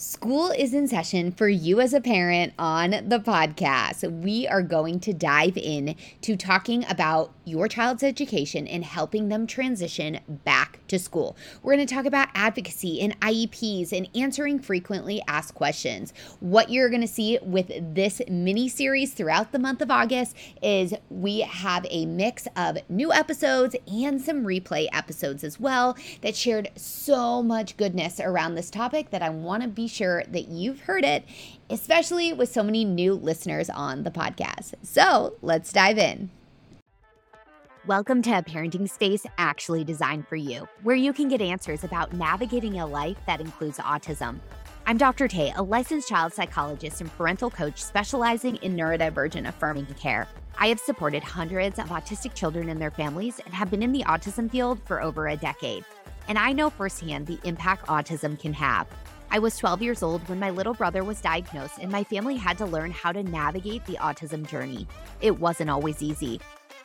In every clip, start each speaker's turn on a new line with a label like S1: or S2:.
S1: School is in session for you as a parent on the podcast. We are going to dive in to talking about your child's education and helping them transition back to school. We're going to talk about advocacy and IEPs and answering frequently asked questions. What you're going to see with this mini series throughout the month of August is we have a mix of new episodes and some replay episodes as well that shared so much goodness around this topic that I want to be sure that you've heard it, especially with so many new listeners on the podcast. So let's dive in. Welcome to a parenting space actually designed for you, where you can get answers about navigating a life that includes autism. I'm Dr. Tay, a licensed child psychologist and parental coach specializing in neurodivergent affirming care. I have supported hundreds of autistic children and their families and have been in the autism field for over a decade. And I know firsthand the impact autism can have. I was 12 years old when my little brother was diagnosed, and my family had to learn how to navigate the autism journey. It wasn't always easy.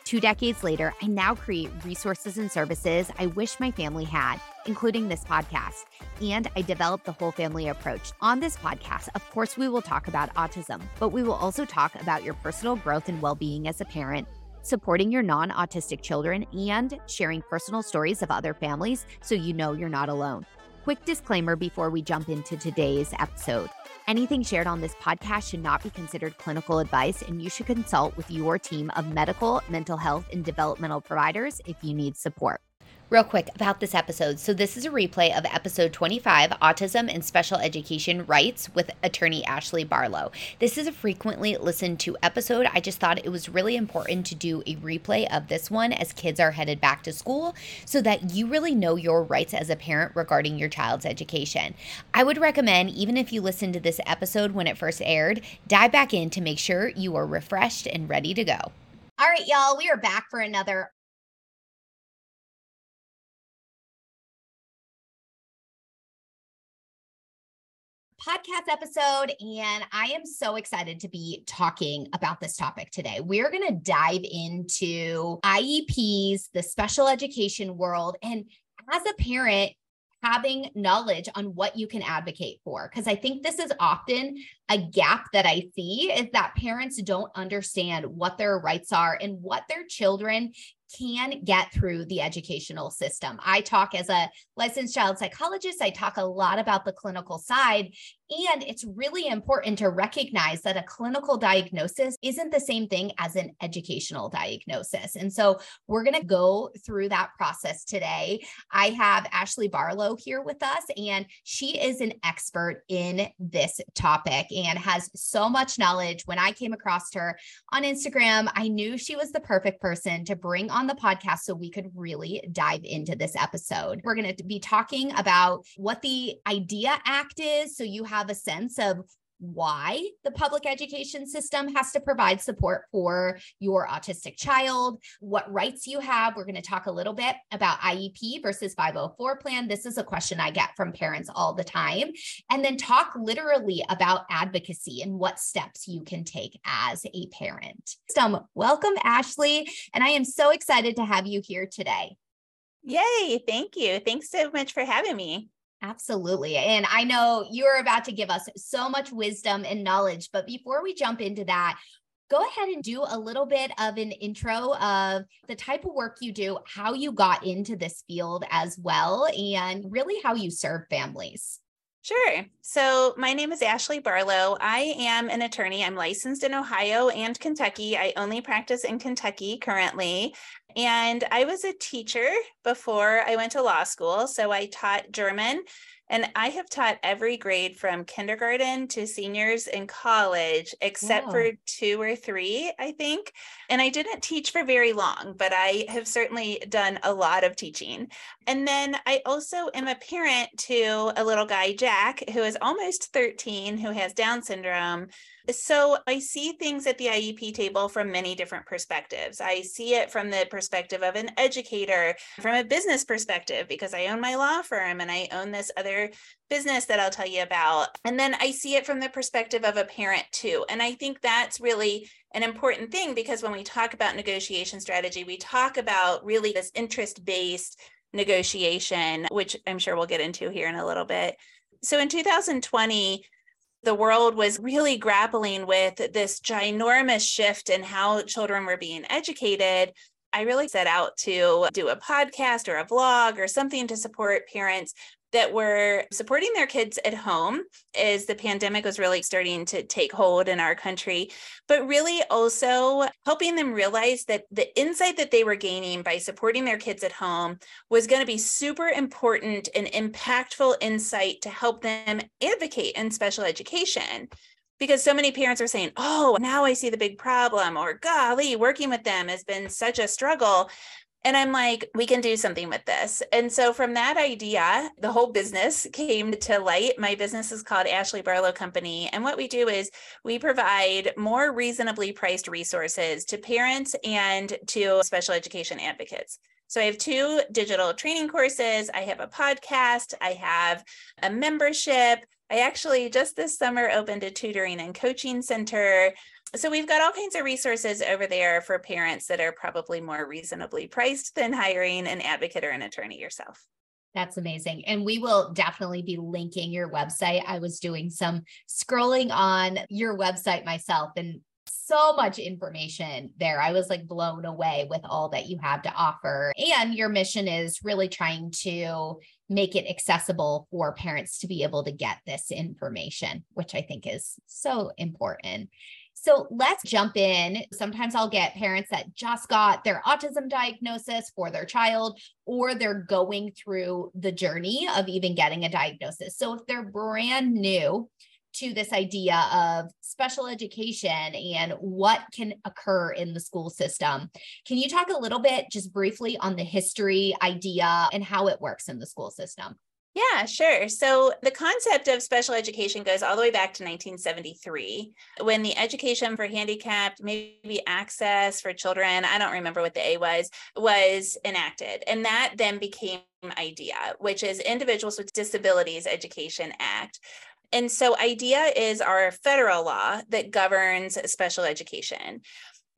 S1: Two decades later, I now create resources and services I wish my family had, including this podcast. And I developed the whole family approach. On this podcast, of course, we will talk about autism, but we will also talk about your personal growth and well being as a parent, supporting your non autistic children, and sharing personal stories of other families so you know you're not alone. Quick disclaimer before we jump into today's episode. Anything shared on this podcast should not be considered clinical advice, and you should consult with your team of medical, mental health, and developmental providers if you need support real quick about this episode. So, this is a replay of episode 25 Autism and Special Education Rights with attorney Ashley Barlow. This is a frequently listened to episode. I just thought it was really important to do a replay of this one as kids are headed back to school so that you really know your rights as a parent regarding your child's education. I would recommend, even if you listen to this episode when it first aired, dive back in to make sure you are refreshed and ready to go. All right, y'all, we are back for another podcast episode, and I am so excited to be talking about this topic today. We're going to dive into IEPs, the special education world, and as a parent, having knowledge on what you can advocate for. Because I think this is often a gap that I see is that parents don't understand what their rights are and what their children can get through the educational system. I talk as a licensed child psychologist, I talk a lot about the clinical side. And it's really important to recognize that a clinical diagnosis isn't the same thing as an educational diagnosis. And so we're going to go through that process today. I have Ashley Barlow here with us, and she is an expert in this topic and has so much knowledge. When I came across her on Instagram, I knew she was the perfect person to bring on the podcast so we could really dive into this episode. We're going to be talking about what the IDEA Act is. So you have a sense of why the public education system has to provide support for your autistic child, what rights you have. We're going to talk a little bit about IEP versus 504 plan. This is a question I get from parents all the time. And then talk literally about advocacy and what steps you can take as a parent. So, welcome, Ashley. And I am so excited to have you here today.
S2: Yay. Thank you. Thanks so much for having me.
S1: Absolutely. And I know you're about to give us so much wisdom and knowledge. But before we jump into that, go ahead and do a little bit of an intro of the type of work you do, how you got into this field as well, and really how you serve families.
S2: Sure. So, my name is Ashley Barlow. I am an attorney. I'm licensed in Ohio and Kentucky. I only practice in Kentucky currently. And I was a teacher before I went to law school. So, I taught German and I have taught every grade from kindergarten to seniors in college, except for two or three, I think. And I didn't teach for very long, but I have certainly done a lot of teaching. And then I also am a parent to a little guy, Jack, who is almost 13, who has Down syndrome. So I see things at the IEP table from many different perspectives. I see it from the perspective of an educator, from a business perspective, because I own my law firm and I own this other business that I'll tell you about. And then I see it from the perspective of a parent too. And I think that's really an important thing because when we talk about negotiation strategy, we talk about really this interest based negotiation, which I'm sure we'll get into here in a little bit So in 2020, the world was really grappling with this ginormous shift in how children were being educated. I really set out to do a podcast or a vlog or something to support parents that were supporting their kids at home as the pandemic was really starting to take hold in our country, but really also helping them realize that the insight that they were gaining by supporting their kids at home was going to be super important and impactful insight to help them advocate in special education because so many parents are saying, Oh, now I see the big problem, or golly, working with them has been such a struggle. And I'm like, we can do something with this. And so from that idea, the whole business came to light. My business is called Ashley Barlow Company. And what we do is we provide more reasonably priced resources to parents and to special education advocates. So I have two digital training courses, I have a podcast, I have a membership. I actually just this summer opened a tutoring and coaching center so we've got all kinds of resources over there for parents that are probably more reasonably priced than hiring an advocate or an attorney yourself.
S1: That's amazing. And we will definitely be linking your website. I was doing some scrolling on your website myself and so much information there. I was like blown away with all that you have to offer. And your mission is really trying to make it accessible for parents to be able to get this information, which I think is so important. So let's jump in. Sometimes I'll get parents that just got their autism diagnosis for their child, or they're going through the journey of even getting a diagnosis. So if they're brand new, to this IDEA of special education and what can occur in the school system. Can you talk a little bit, just briefly, on the history idea and how it works in the school system?
S2: Yeah, sure. So the concept of special education goes all the way back to 1973 when the Education for Handicapped, maybe Access for Children, I don't remember what the A was, was enacted. And that then became IDEA, which is Individuals with Disabilities Education Act. And so IDEA is our federal law that governs special education.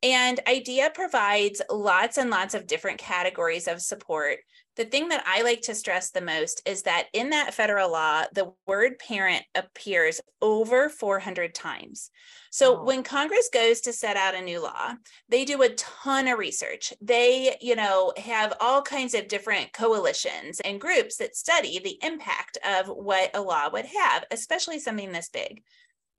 S2: And IDEA provides lots and lots of different categories of support the thing that I like to stress the most is that in that federal law, the word parent appears over 400 times. So oh. when Congress goes to set out a new law, they do a ton of research. They, you know, have all kinds of different coalitions and groups that study the impact of what a law would have, especially something this big.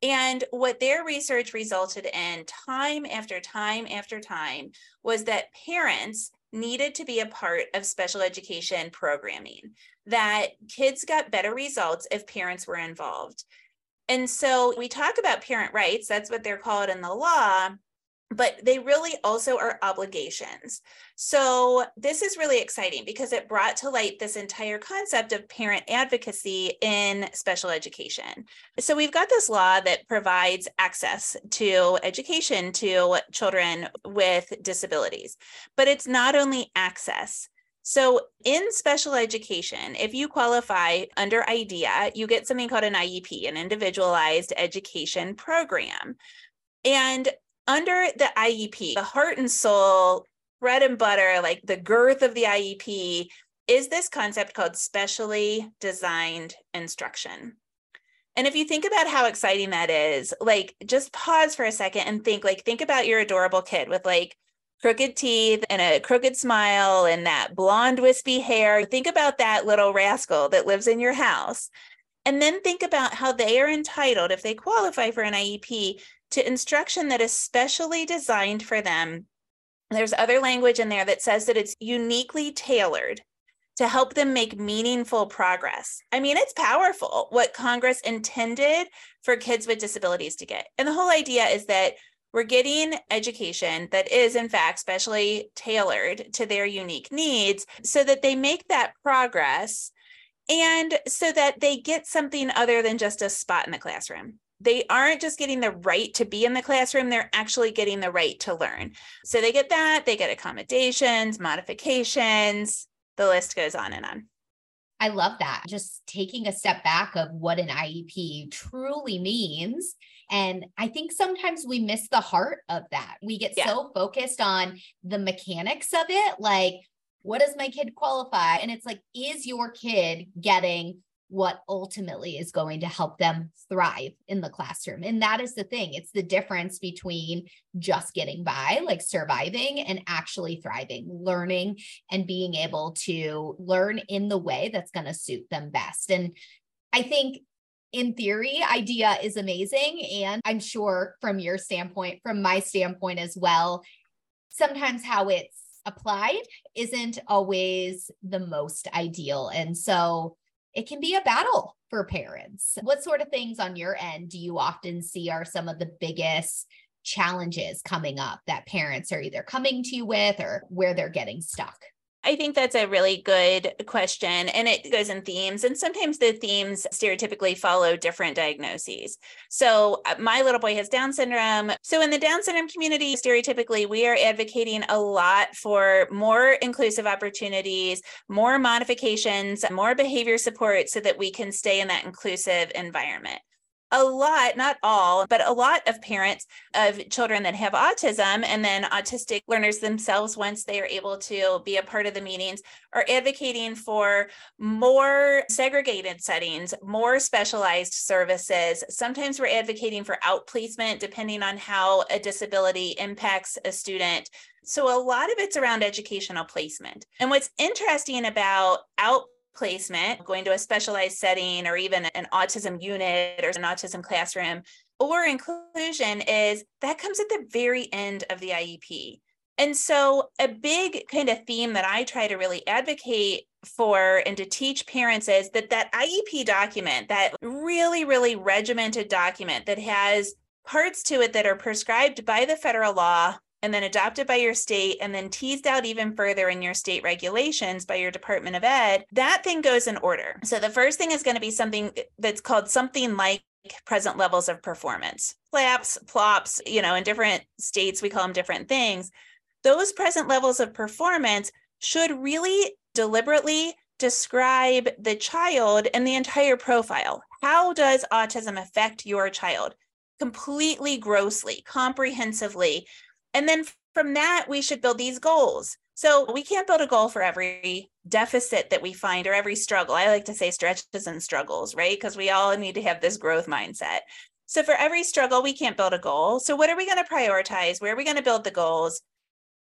S2: And what their research resulted in time after time after time was that parents needed to be a part of special education programming, that kids got better results if parents were involved. And so we talk about parent rights, that's what they're called in the law but they really also are obligations. So, this is really exciting because it brought to light this entire concept of parent advocacy in special education. So, we've got this law that provides access to education to children with disabilities, but it's not only access. So, in special education, if you qualify under IDEA, you get something called an IEP, an individualized education program. And under the IEP, the heart and soul, bread and butter, like the girth of the IEP, is this concept called specially designed instruction. And if you think about how exciting that is, like just pause for a second and think like think about your adorable kid with like crooked teeth and a crooked smile and that blonde wispy hair. Think about that little rascal that lives in your house. And then think about how they are entitled if they qualify for an IEP to instruction that is specially designed for them. There's other language in there that says that it's uniquely tailored to help them make meaningful progress. I mean, it's powerful what Congress intended for kids with disabilities to get. And the whole idea is that we're getting education that is, in fact, specially tailored to their unique needs so that they make that progress and so that they get something other than just a spot in the classroom they aren't just getting the right to be in the classroom, they're actually getting the right to learn. So they get that, they get accommodations, modifications, the list goes on and on.
S1: I love that. Just taking a step back of what an IEP truly means. And I think sometimes we miss the heart of that. We get yeah. so focused on the mechanics of it, like, what does my kid qualify? And it's like, is your kid getting what ultimately is going to help them thrive in the classroom. And that is the thing. It's the difference between just getting by, like surviving, and actually thriving, learning and being able to learn in the way that's going to suit them best. And I think in theory, IDEA is amazing. And I'm sure from your standpoint, from my standpoint as well, sometimes how it's applied isn't always the most ideal. And so it can be a battle for parents. What sort of things on your end do you often see are some of the biggest challenges coming up that parents are either coming to you with or where they're getting stuck?
S2: I think that's a really good question. And it goes in themes. And sometimes the themes stereotypically follow different diagnoses. So, uh, my little boy has Down syndrome. So, in the Down syndrome community, stereotypically, we are advocating a lot for more inclusive opportunities, more modifications, more behavior support so that we can stay in that inclusive environment a lot, not all, but a lot of parents of children that have autism and then autistic learners themselves, once they are able to be a part of the meetings, are advocating for more segregated settings, more specialized services. Sometimes we're advocating for outplacement depending on how a disability impacts a student. So a lot of it's around educational placement. And what's interesting about out placement, going to a specialized setting or even an autism unit or an autism classroom, or inclusion is that comes at the very end of the IEP. And so, a big kind of theme that I try to really advocate for and to teach parents is that that IEP document, that really, really regimented document that has parts to it that are prescribed by the federal law and then adopted by your state and then teased out even further in your state regulations by your Department of Ed, that thing goes in order. So the first thing is going to be something that's called something like present levels of performance. PLAPs, plops, you know, in different states, we call them different things. Those present levels of performance should really deliberately describe the child and the entire profile. How does autism affect your child? Completely grossly, comprehensively, and then from that, we should build these goals. So we can't build a goal for every deficit that we find or every struggle. I like to say stretches and struggles, right? Because we all need to have this growth mindset. So for every struggle, we can't build a goal. So what are we going to prioritize? Where are we going to build the goals?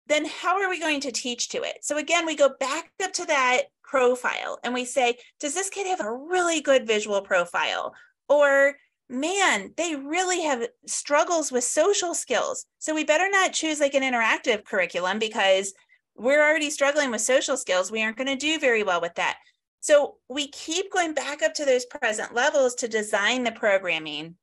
S2: Then how are we going to teach to it? So again, we go back up to that profile and we say, does this kid have a really good visual profile? Or man, they really have struggles with social skills. So we better not choose like an interactive curriculum because we're already struggling with social skills. We aren't going to do very well with that. So we keep going back up to those present levels to design the programming.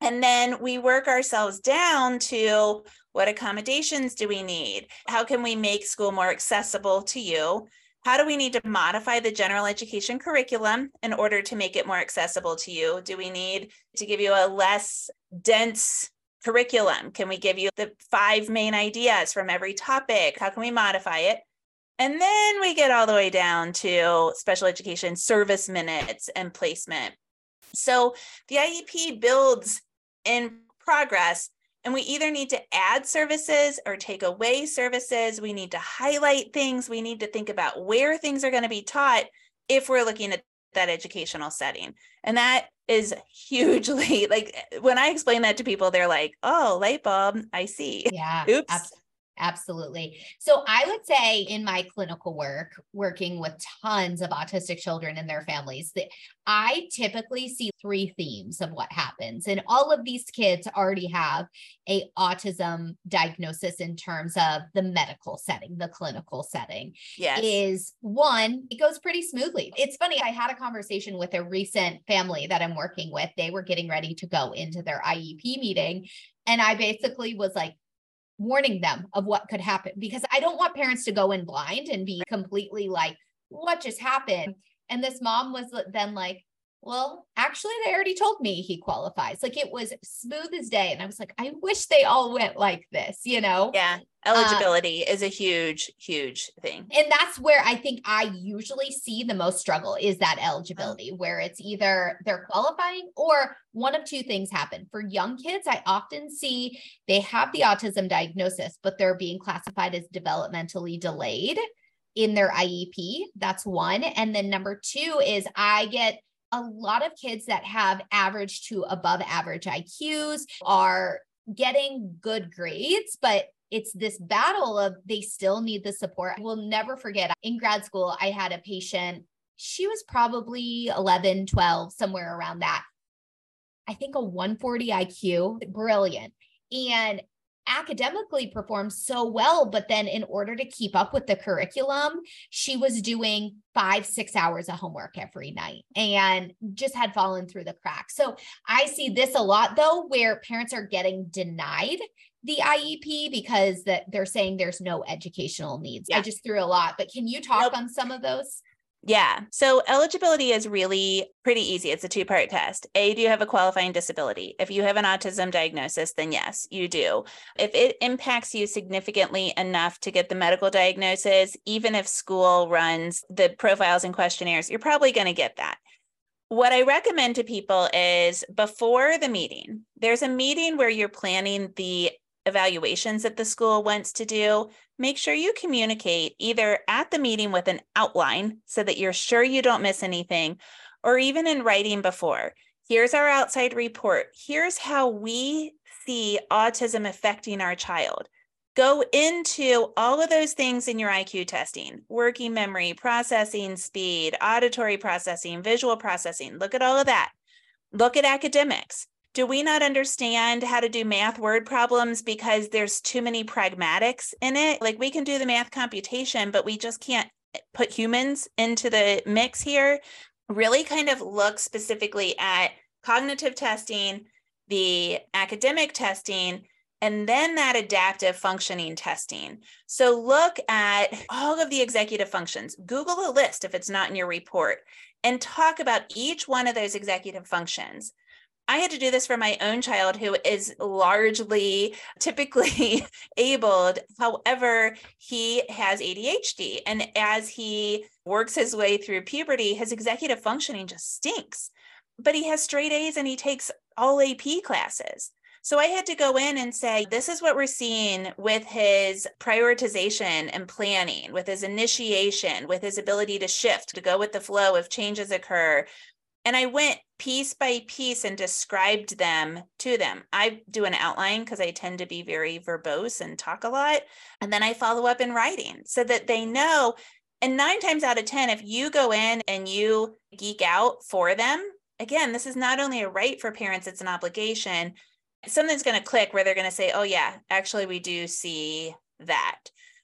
S2: And then we work ourselves down to what accommodations do we need? How can we make school more accessible to you? How do we need to modify the general education curriculum in order to make it more accessible to you? Do we need to give you a less dense curriculum? Can we give you the five main ideas from every topic? How can we modify it? And then we get all the way down to special education service minutes and placement. So the IEP builds in progress and we either need to add services or take away services. We need to highlight things. We need to think about where things are going to be taught if we're looking at that educational setting. And that is hugely like when I explain that to people, they're like, oh, light bulb, I see.
S1: Yeah. Oops. Absolutely. Absolutely. So I would say in my clinical work, working with tons of autistic children and their families, that I typically see three themes of what happens. And all of these kids already have a autism diagnosis in terms of the medical setting, the clinical setting.
S2: Yes.
S1: Is one, it goes pretty smoothly. It's funny, I had a conversation with a recent family that I'm working with. They were getting ready to go into their IEP meeting. And I basically was like, warning them of what could happen because I don't want parents to go in blind and be completely like, what just happened? And this mom was then like, well, actually, they already told me he qualifies. Like it was smooth as day. And I was like, I wish they all went like this, you know?
S2: Yeah. Eligibility uh, is a huge, huge thing.
S1: And that's where I think I usually see the most struggle is that eligibility, where it's either they're qualifying or one of two things happen. For young kids, I often see they have the autism diagnosis, but they're being classified as developmentally delayed in their IEP. That's one. And then number two is I get a lot of kids that have average to above average IQs are getting good grades, but it's this battle of they still need the support. I will never forget in grad school, I had a patient, she was probably 11, 12, somewhere around that. I think a 140 IQ, brilliant. And academically performed so well but then in order to keep up with the curriculum she was doing 5 6 hours of homework every night and just had fallen through the cracks so i see this a lot though where parents are getting denied the IEP because that they're saying there's no educational needs. Yeah. I just threw a lot, but can you talk nope. on some of those?
S2: Yeah. So eligibility is really pretty easy. It's a two part test. A, do you have a qualifying disability? If you have an autism diagnosis, then yes, you do. If it impacts you significantly enough to get the medical diagnosis, even if school runs the profiles and questionnaires, you're probably going to get that. What I recommend to people is before the meeting, there's a meeting where you're planning the evaluations that the school wants to do, make sure you communicate either at the meeting with an outline so that you're sure you don't miss anything, or even in writing before. Here's our outside report. Here's how we see autism affecting our child. Go into all of those things in your IQ testing working memory, processing speed, auditory processing, visual processing. Look at all of that. Look at academics do we not understand how to do math word problems because there's too many pragmatics in it? Like we can do the math computation, but we just can't put humans into the mix here. Really kind of look specifically at cognitive testing, the academic testing, and then that adaptive functioning testing. So look at all of the executive functions. Google a list if it's not in your report and talk about each one of those executive functions. I had to do this for my own child who is largely typically abled. However, he has ADHD. And as he works his way through puberty, his executive functioning just stinks. But he has straight A's and he takes all AP classes. So I had to go in and say, this is what we're seeing with his prioritization and planning, with his initiation, with his ability to shift, to go with the flow if changes occur, and I went piece by piece and described them to them. I do an outline because I tend to be very verbose and talk a lot. And then I follow up in writing so that they know. And nine times out of 10, if you go in and you geek out for them, again, this is not only a right for parents, it's an obligation. Something's going to click where they're going to say, oh, yeah, actually, we do see that.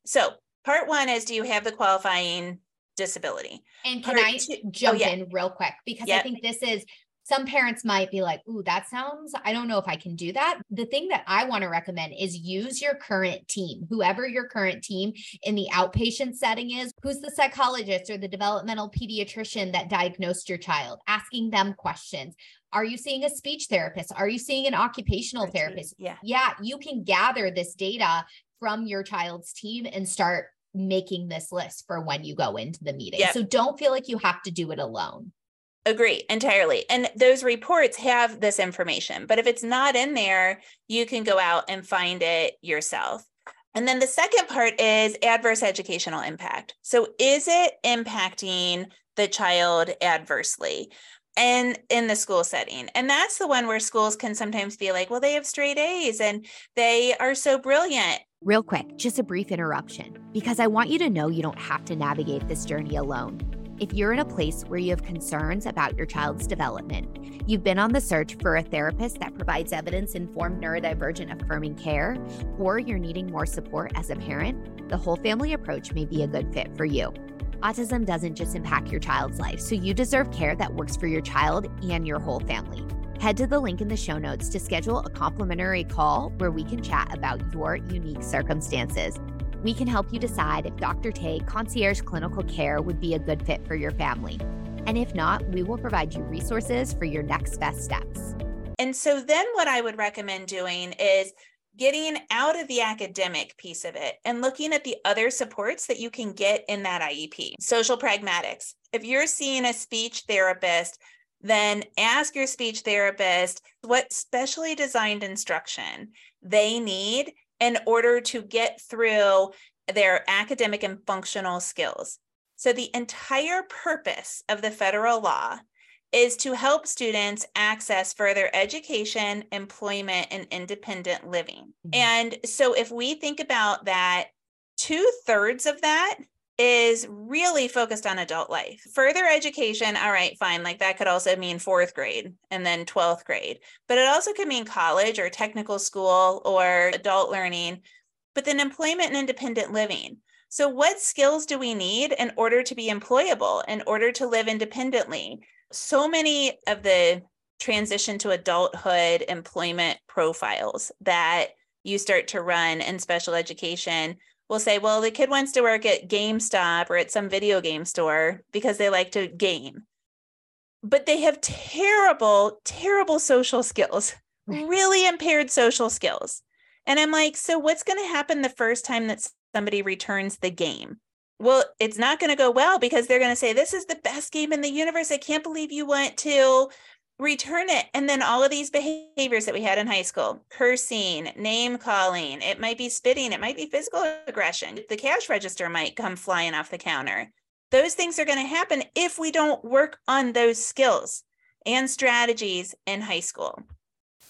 S2: So, part one is do you have the qualifying disability.
S1: And can Part I two, oh, jump oh, yeah. in real quick? Because yep. I think this is some parents might be like, Ooh, that sounds, I don't know if I can do that. The thing that I want to recommend is use your current team, whoever your current team in the outpatient setting is, who's the psychologist or the developmental pediatrician that diagnosed your child, asking them questions. Are you seeing a speech therapist? Are you seeing an occupational therapist?
S2: Yeah.
S1: Yeah. You can gather this data from your child's team and start making this list for when you go into the meeting. Yep. So don't feel like you have to do it alone.
S2: Agree entirely. And those reports have this information, but if it's not in there, you can go out and find it yourself. And then the second part is adverse educational impact. So is it impacting the child adversely? and in the school setting. And that's the one where schools can sometimes be like, well, they have straight A's and they are so brilliant.
S1: Real quick, just a brief interruption, because I want you to know you don't have to navigate this journey alone. If you're in a place where you have concerns about your child's development, you've been on the search for a therapist that provides evidence informed neurodivergent affirming care, or you're needing more support as a parent, the whole family approach may be a good fit for you. Autism doesn't just impact your child's life, so you deserve care that works for your child and your whole family. Head to the link in the show notes to schedule a complimentary call where we can chat about your unique circumstances. We can help you decide if Dr. Tay concierge clinical care would be a good fit for your family. And if not, we will provide you resources for your next best steps.
S2: And so, then what I would recommend doing is getting out of the academic piece of it and looking at the other supports that you can get in that IEP. Social pragmatics. If you're seeing a speech therapist, then ask your speech therapist what specially designed instruction they need in order to get through their academic and functional skills. So, the entire purpose of the federal law is to help students access further education, employment, and independent living. Mm-hmm. And so if we think about that, two thirds of that is really focused on adult life. Further education, all right, fine. Like that could also mean fourth grade and then 12th grade, but it also could mean college or technical school or adult learning, but then employment and independent living. So, what skills do we need in order to be employable, in order to live independently? So many of the transition to adulthood employment profiles that you start to run in special education will say, well, the kid wants to work at GameStop or at some video game store because they like to game. But they have terrible, terrible social skills, really impaired social skills. And I'm like, so what's going to happen the first time that somebody returns the game. Well, it's not going to go well because they're going to say, This is the best game in the universe. I can't believe you want to return it. And then all of these behaviors that we had in high school cursing, name calling, it might be spitting, it might be physical aggression. The cash register might come flying off the counter. Those things are going to happen if we don't work on those skills and strategies in high school.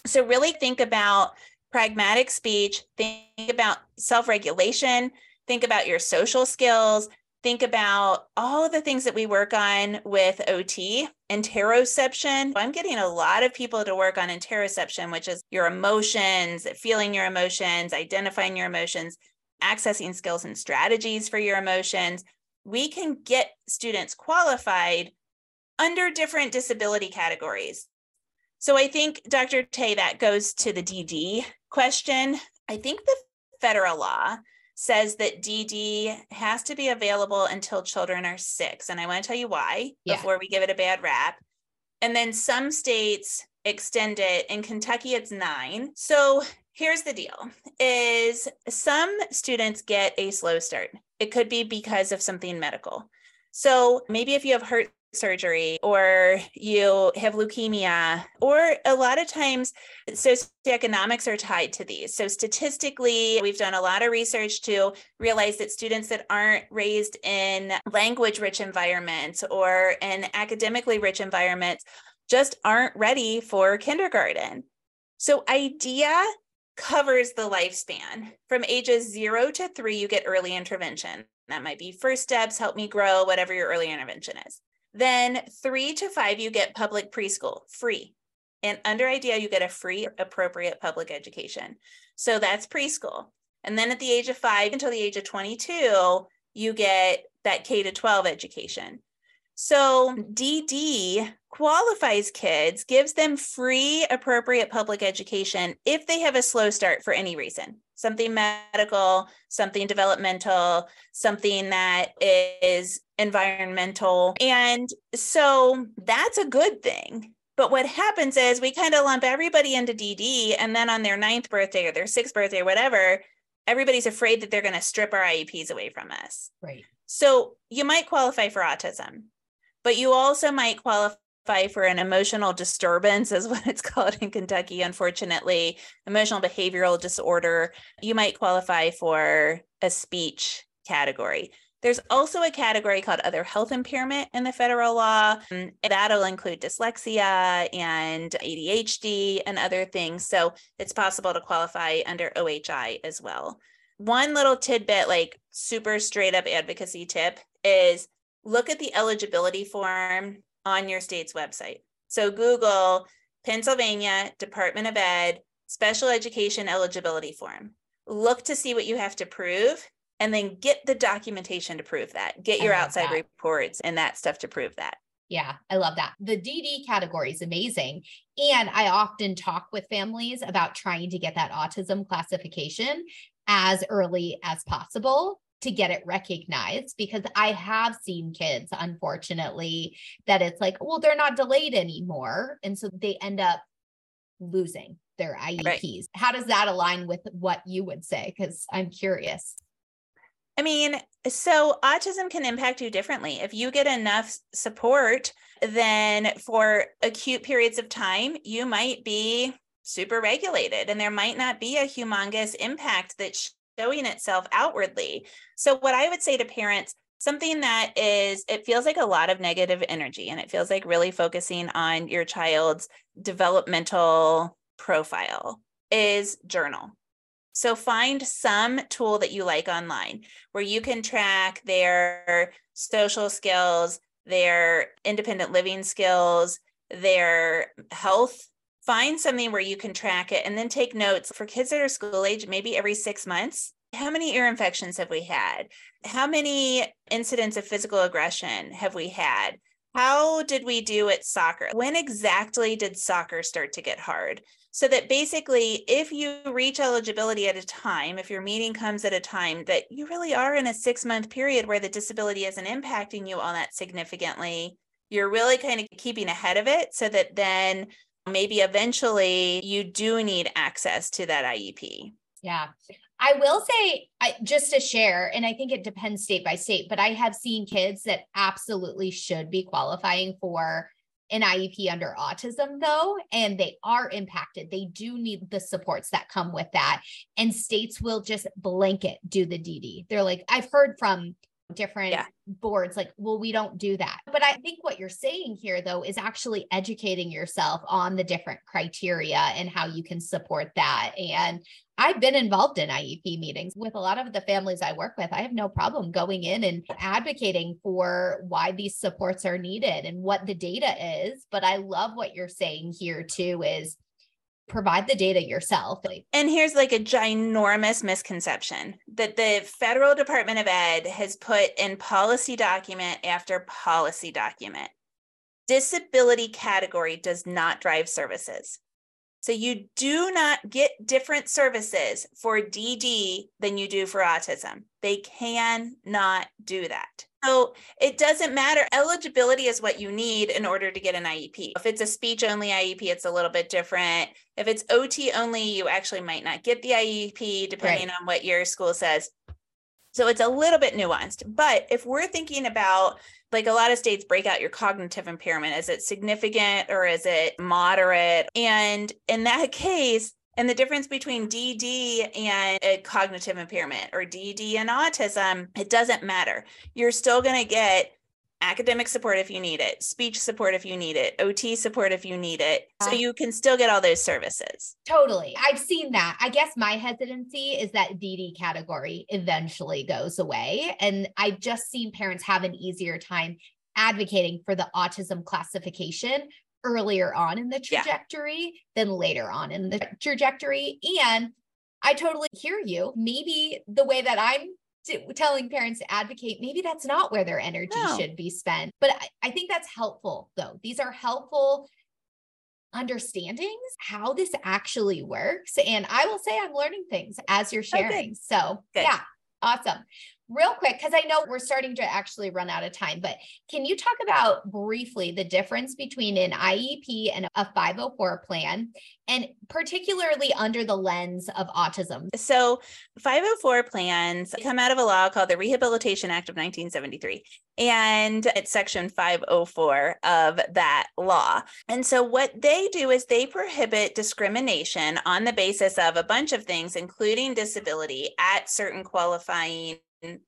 S2: So, really think about pragmatic speech, think about self regulation, think about your social skills, think about all the things that we work on with OT, interoception. I'm getting a lot of people to work on interoception, which is your emotions, feeling your emotions, identifying your emotions, accessing skills and strategies for your emotions. We can get students qualified under different disability categories. So I think, Dr. Tay, that goes to the DD question. I think the federal law says that DD has to be available until children are six. And I want to tell you why yeah. before we give it a bad rap. And then some states extend it. In Kentucky, it's nine. So here's the deal is some students get a slow start. It could be because of something medical. So maybe if you have heart surgery or you have leukemia or a lot of times socioeconomics are tied to these. So statistically we've done a lot of research to realize that students that aren't raised in language rich environments or in academically rich environments just aren't ready for kindergarten. So IDEA covers the lifespan. From ages 0 to 3 you get early intervention. That might be first steps help me grow whatever your early intervention is then three to five, you get public preschool free. And under IDEA, you get a free appropriate public education. So that's preschool. And then at the age of five until the age of 22, you get that K to 12 education. So DD qualifies kids, gives them free appropriate public education if they have a slow start for any reason something medical, something developmental, something that is environmental. And so that's a good thing. But what happens is we kind of lump everybody into DD, and then on their ninth birthday or their sixth birthday or whatever, everybody's afraid that they're going to strip our IEPs away from us.
S1: Right.
S2: So you might qualify for autism, but you also might qualify for an emotional disturbance, is what it's called in Kentucky, unfortunately, emotional behavioral disorder, you might qualify for a speech category. There's also a category called other health impairment in the federal law. Um, that'll include dyslexia and ADHD and other things. So it's possible to qualify under OHI as well. One little tidbit, like super straight up advocacy tip, is look at the eligibility form on your state's website. So Google Pennsylvania Department of Ed special education eligibility form. Look to see what you have to prove and then get the documentation to prove that. Get your outside that. reports and that stuff to prove that.
S1: Yeah, I love that. The DD category is amazing. And I often talk with families about trying to get that autism classification as early as possible to get it recognized because I have seen kids, unfortunately, that it's like, well, they're not delayed anymore. And so they end up losing their IEPs. Right. How does that align with what you would say? Because I'm curious.
S2: I mean, so autism can impact you differently. If you get enough support, then for acute periods of time, you might be super regulated and there might not be a humongous impact that showing itself outwardly. So, what I would say to parents something that is, it feels like a lot of negative energy and it feels like really focusing on your child's developmental profile is journal. So find some tool that you like online where you can track their social skills, their independent living skills, their health. Find something where you can track it and then take notes for kids that are school age, maybe every six months. How many ear infections have we had? How many incidents of physical aggression have we had? How did we do at soccer? When exactly did soccer start to get hard? So that basically, if you reach eligibility at a time, if your meeting comes at a time that you really are in a six month period where the disability isn't impacting you all that significantly, you're really kind of keeping ahead of it so that then maybe eventually you do need access to that IEP.
S1: Yeah. I will say, I, just to share, and I think it depends state by state, but I have seen kids that absolutely should be qualifying for an IEP under autism, though, and they are impacted. They do need the supports that come with that. And states will just blanket do the DD. They're like, I've heard from different yeah. boards like well we don't do that but i think what you're saying here though is actually educating yourself on the different criteria and how you can support that and I've been involved in IEP meetings with a lot of the families I work with. I have no problem going in and advocating for why these supports are needed and what the data is. But I love what you're saying here too is provide the data yourself.
S2: And here's like a ginormous misconception that the federal Department of Ed has put in policy document after policy document. Disability category does not drive services. So you do not get different services for DD than you do for autism. They cannot do that. So it doesn't matter. Eligibility is what you need in order to get an IEP. If it's a speech only IEP, it's a little bit different. If it's OT only, you actually might not get the IEP depending right. on what your school says. So it's a little bit nuanced. But if we're thinking about like a lot of states break out your cognitive impairment, is it significant or is it moderate? And in that case, and the difference between DD and a cognitive impairment or DD and autism, it doesn't matter. You're still going to get academic support if you need it, speech support if you need it, OT support if you need it. So ah. you can still get all those services.
S1: Totally. I've seen that. I guess my hesitancy is that DD category eventually goes away. And I've just seen parents have an easier time advocating for the autism classification earlier on in the trajectory yeah. than later on in the trajectory. And I totally hear you. Maybe the way that I'm telling parents to advocate, maybe that's not where their energy no. should be spent. But I, I think that's helpful, though. These are helpful understandings how this actually works. And I will say I'm learning things as you're oh, sharing. so, Good. yeah, awesome real quick, because I know we're starting to actually run out of time, but can you talk about briefly the difference between an IEP and a 504 plan, and particularly under the lens of autism?
S2: So, 504 plans come out of a law called the Rehabilitation Act of 1973, and it's section 504 of that law. And so, what they do is they prohibit discrimination on the basis of a bunch of things, including disability, at certain qualifying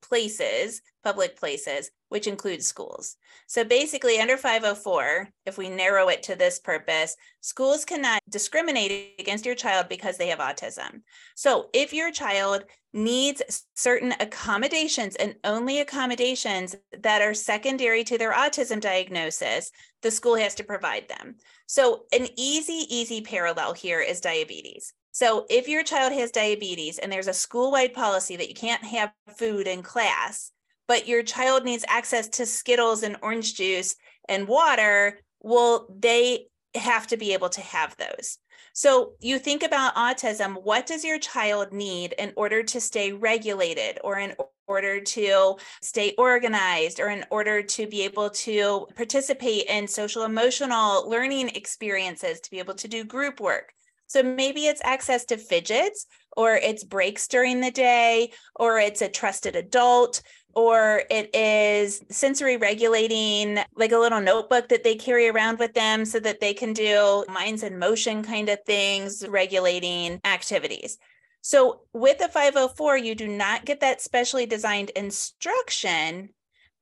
S2: places, public places, which includes schools. So basically, under 504, if we narrow it to this purpose, schools cannot discriminate against your child because they have autism. So if your child needs certain accommodations and only accommodations that are secondary to their autism diagnosis, the school has to provide them. So an easy, easy parallel here is diabetes. So if your child has diabetes and there's a school-wide policy that you can't have food in class, but your child needs access to Skittles and orange juice and water, well, they have to be able to have those. So you think about autism, what does your child need in order to stay regulated or in order to stay organized or in order to be able to participate in social emotional learning experiences, to be able to do group work? So maybe it's access to fidgets, or it's breaks during the day, or it's a trusted adult, or it is sensory regulating, like a little notebook that they carry around with them so that they can do minds in motion kind of things, regulating activities. So with the 504, you do not get that specially designed instruction,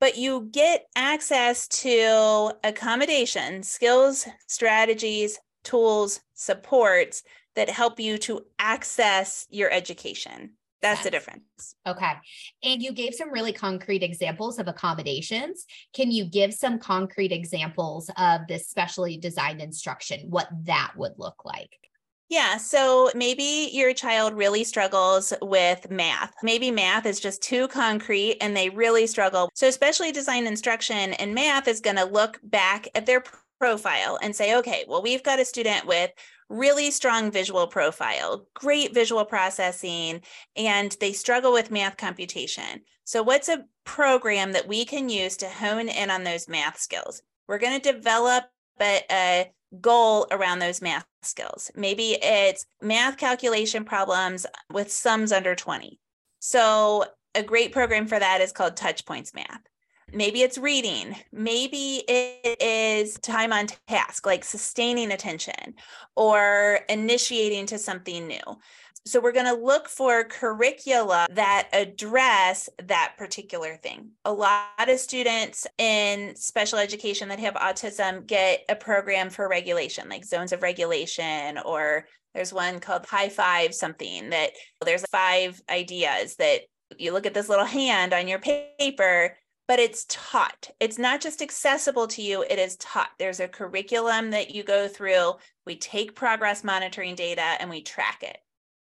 S2: but you get access to accommodation, skills, strategies, tools, supports that help you to access your education. That's yes. the difference.
S1: Okay. And you gave some really concrete examples of accommodations. Can you give some concrete examples of this specially designed instruction, what that would look like?
S2: Yeah, so maybe your child really struggles with math. Maybe math is just too concrete and they really struggle. So, specially designed instruction in math is going to look back at their profile and say, okay, well, we've got a student with really strong visual profile, great visual processing, and they struggle with math computation. So, what's a program that we can use to hone in on those math skills? We're going to develop a, a goal around those math skills. Maybe it's math calculation problems with sums under 20. So, a great program for that is called Touchpoints Math. Maybe it's reading. Maybe it is time on task, like sustaining attention or initiating to something new. So we're going to look for curricula that address that particular thing. A lot of students in special education that have autism get a program for regulation, like zones of regulation, or there's one called High Five something that there's five ideas that you look at this little hand on your paper but it's taught. It's not just accessible to you, it is taught. There's a curriculum that you go through. We take progress monitoring data and we track it.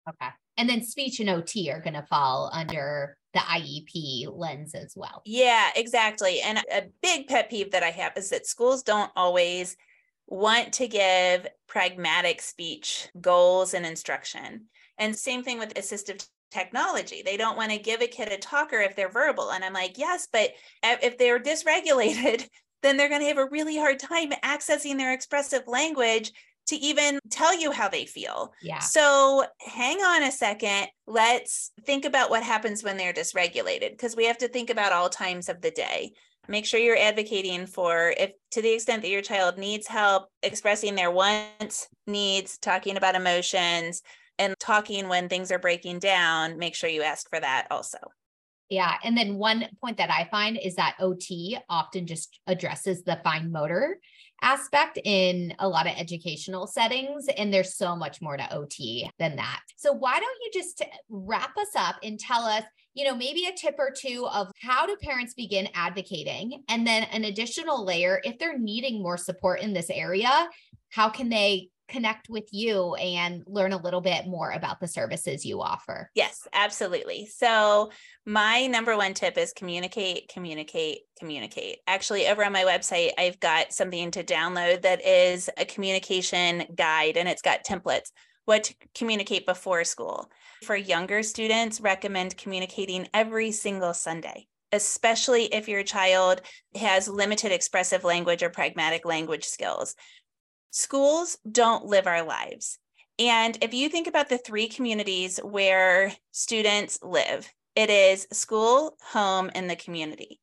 S1: Okay. And then speech and OT are going to fall under the IEP lens as well.
S2: Yeah, exactly. And a big pet peeve that I have is that schools don't always want to give pragmatic speech goals and instruction. And same thing with assistive technology. They don't want to give a kid a talker if they're verbal. And I'm like, yes, but if they're dysregulated, then they're going to have a really hard time accessing their expressive language to even tell you how they feel.
S1: Yeah.
S2: So hang on a second. Let's think about what happens when they're dysregulated because we have to think about all times of the day. Make sure you're advocating for if to the extent that your child needs help expressing their wants, needs, talking about emotions, and talking when things are breaking down, make sure you ask for that also.
S1: Yeah. And then one point that I find is that OT often just addresses the fine motor aspect in a lot of educational settings. And there's so much more to OT than that. So, why don't you just wrap us up and tell us, you know, maybe a tip or two of how do parents begin advocating? And then an additional layer, if they're needing more support in this area, how can they connect with you and learn a little bit more about the services you offer.
S2: Yes, absolutely. So, my number one tip is communicate, communicate, communicate. Actually, over on my website, I've got something to download that is a communication guide and it's got templates. What to communicate before school. For younger students, recommend communicating every single Sunday especially if your child has limited expressive language or pragmatic language skills schools don't live our lives. And if you think about the three communities where students live, it is school, home, and the community.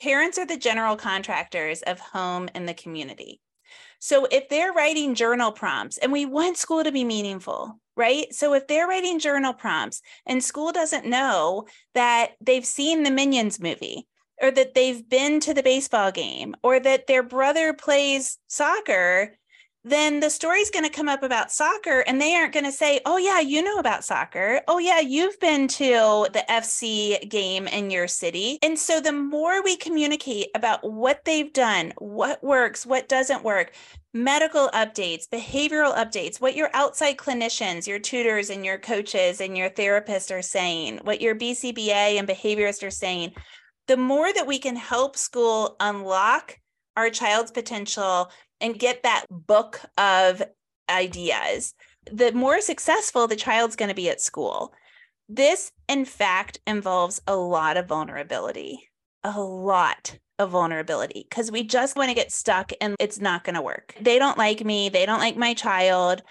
S2: Parents are the general contractors of home and the community. So if they're writing journal prompts, and we want school to be meaningful, right? So if they're writing journal prompts and school doesn't know that they've seen the Minions movie, or that they've been to the baseball game, or that their brother plays soccer, then the story's going to come up about soccer and they aren't going to say, Oh, yeah, you know about soccer. Oh, yeah, you've been to the FC game in your city. And so the more we communicate about what they've done, what works, what doesn't work, medical updates, behavioral updates, what your outside clinicians, your tutors, and your coaches and your therapists are saying, what your BCBA and behaviorists are saying, the more that we can help school unlock our child's potential and get that book of ideas, the more successful the child's going to be at school. This, in fact, involves a lot of vulnerability, a lot of vulnerability, because we just want to get stuck and it's not going to work. They don't like me, they don't like my child.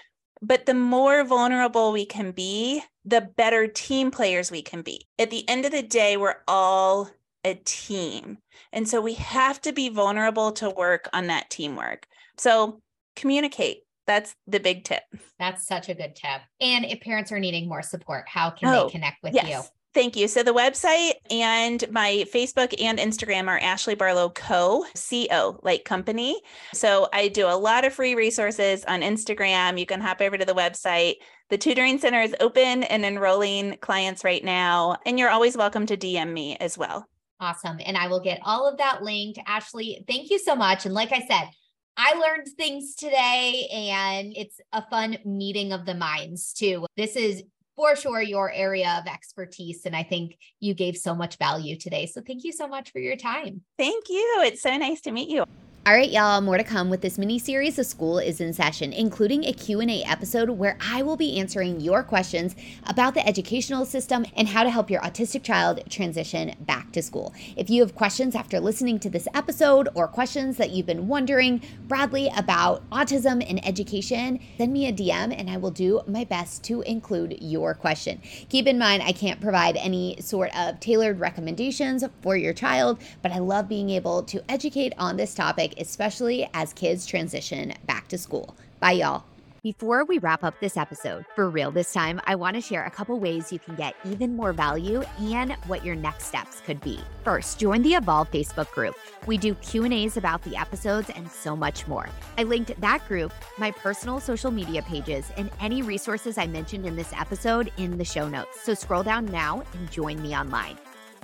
S2: But the more vulnerable we can be, the better team players we can be. At the end of the day, we're all a team. And so we have to be vulnerable to work on that teamwork. So communicate. That's the big tip.
S1: That's such a good tip. And if parents are needing more support, how can oh, they connect with yes. you?
S2: Thank you. So the website and my Facebook and Instagram are Ashley Barlow Co. Co. like company. So I do a lot of free resources on Instagram. You can hop over to the website. The tutoring center is open and enrolling clients right now, and you're always welcome to DM me as well.
S1: Awesome. And I will get all of that linked. Ashley, thank you so much. And like I said, I learned things today and it's a fun meeting of the minds too. This is for sure your area of expertise. And I think you gave so much value today. So thank you so much for your time.
S2: Thank you. It's so nice to meet you.
S1: All right, y'all, more to come with this mini series. The school is in session, including a Q&A episode where I will be answering your questions about the educational system and how to help your autistic child transition back to school. If you have questions after listening to this episode or questions that you've been wondering, broadly about autism and education, send me a DM and I will do my best to include your question. Keep in mind, I can't provide any sort of tailored recommendations for your child, but I love being able to educate on this topic especially as kids transition back to school. Bye, y'all. Before we wrap up this episode, for real this time, I want to share a couple ways you can get even more value and what your next steps could be. First, join the Evolve Facebook group. We do Q&As about the episodes and so much more. I linked that group, my personal social media pages, and any resources I mentioned in this episode in the show notes. So scroll down now and join me online.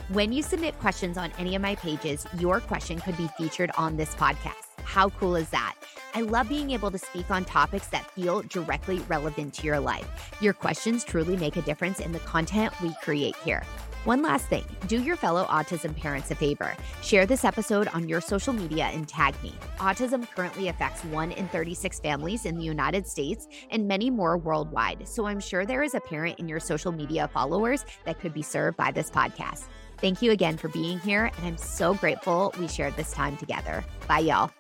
S1: When you submit questions on any of my pages, your question could be featured on this podcast. How cool is that? I love being able to speak on topics that feel directly relevant to your life. Your questions truly make a difference in the content we create here. One last thing do your fellow autism parents a favor. Share this episode on your social media and tag me. Autism currently affects 1 in 36 families in the United States and many more worldwide. So I'm sure there is a parent in your social media followers that could be served by this podcast. Thank you again for being here, and I'm so grateful we shared this time together. Bye, y'all.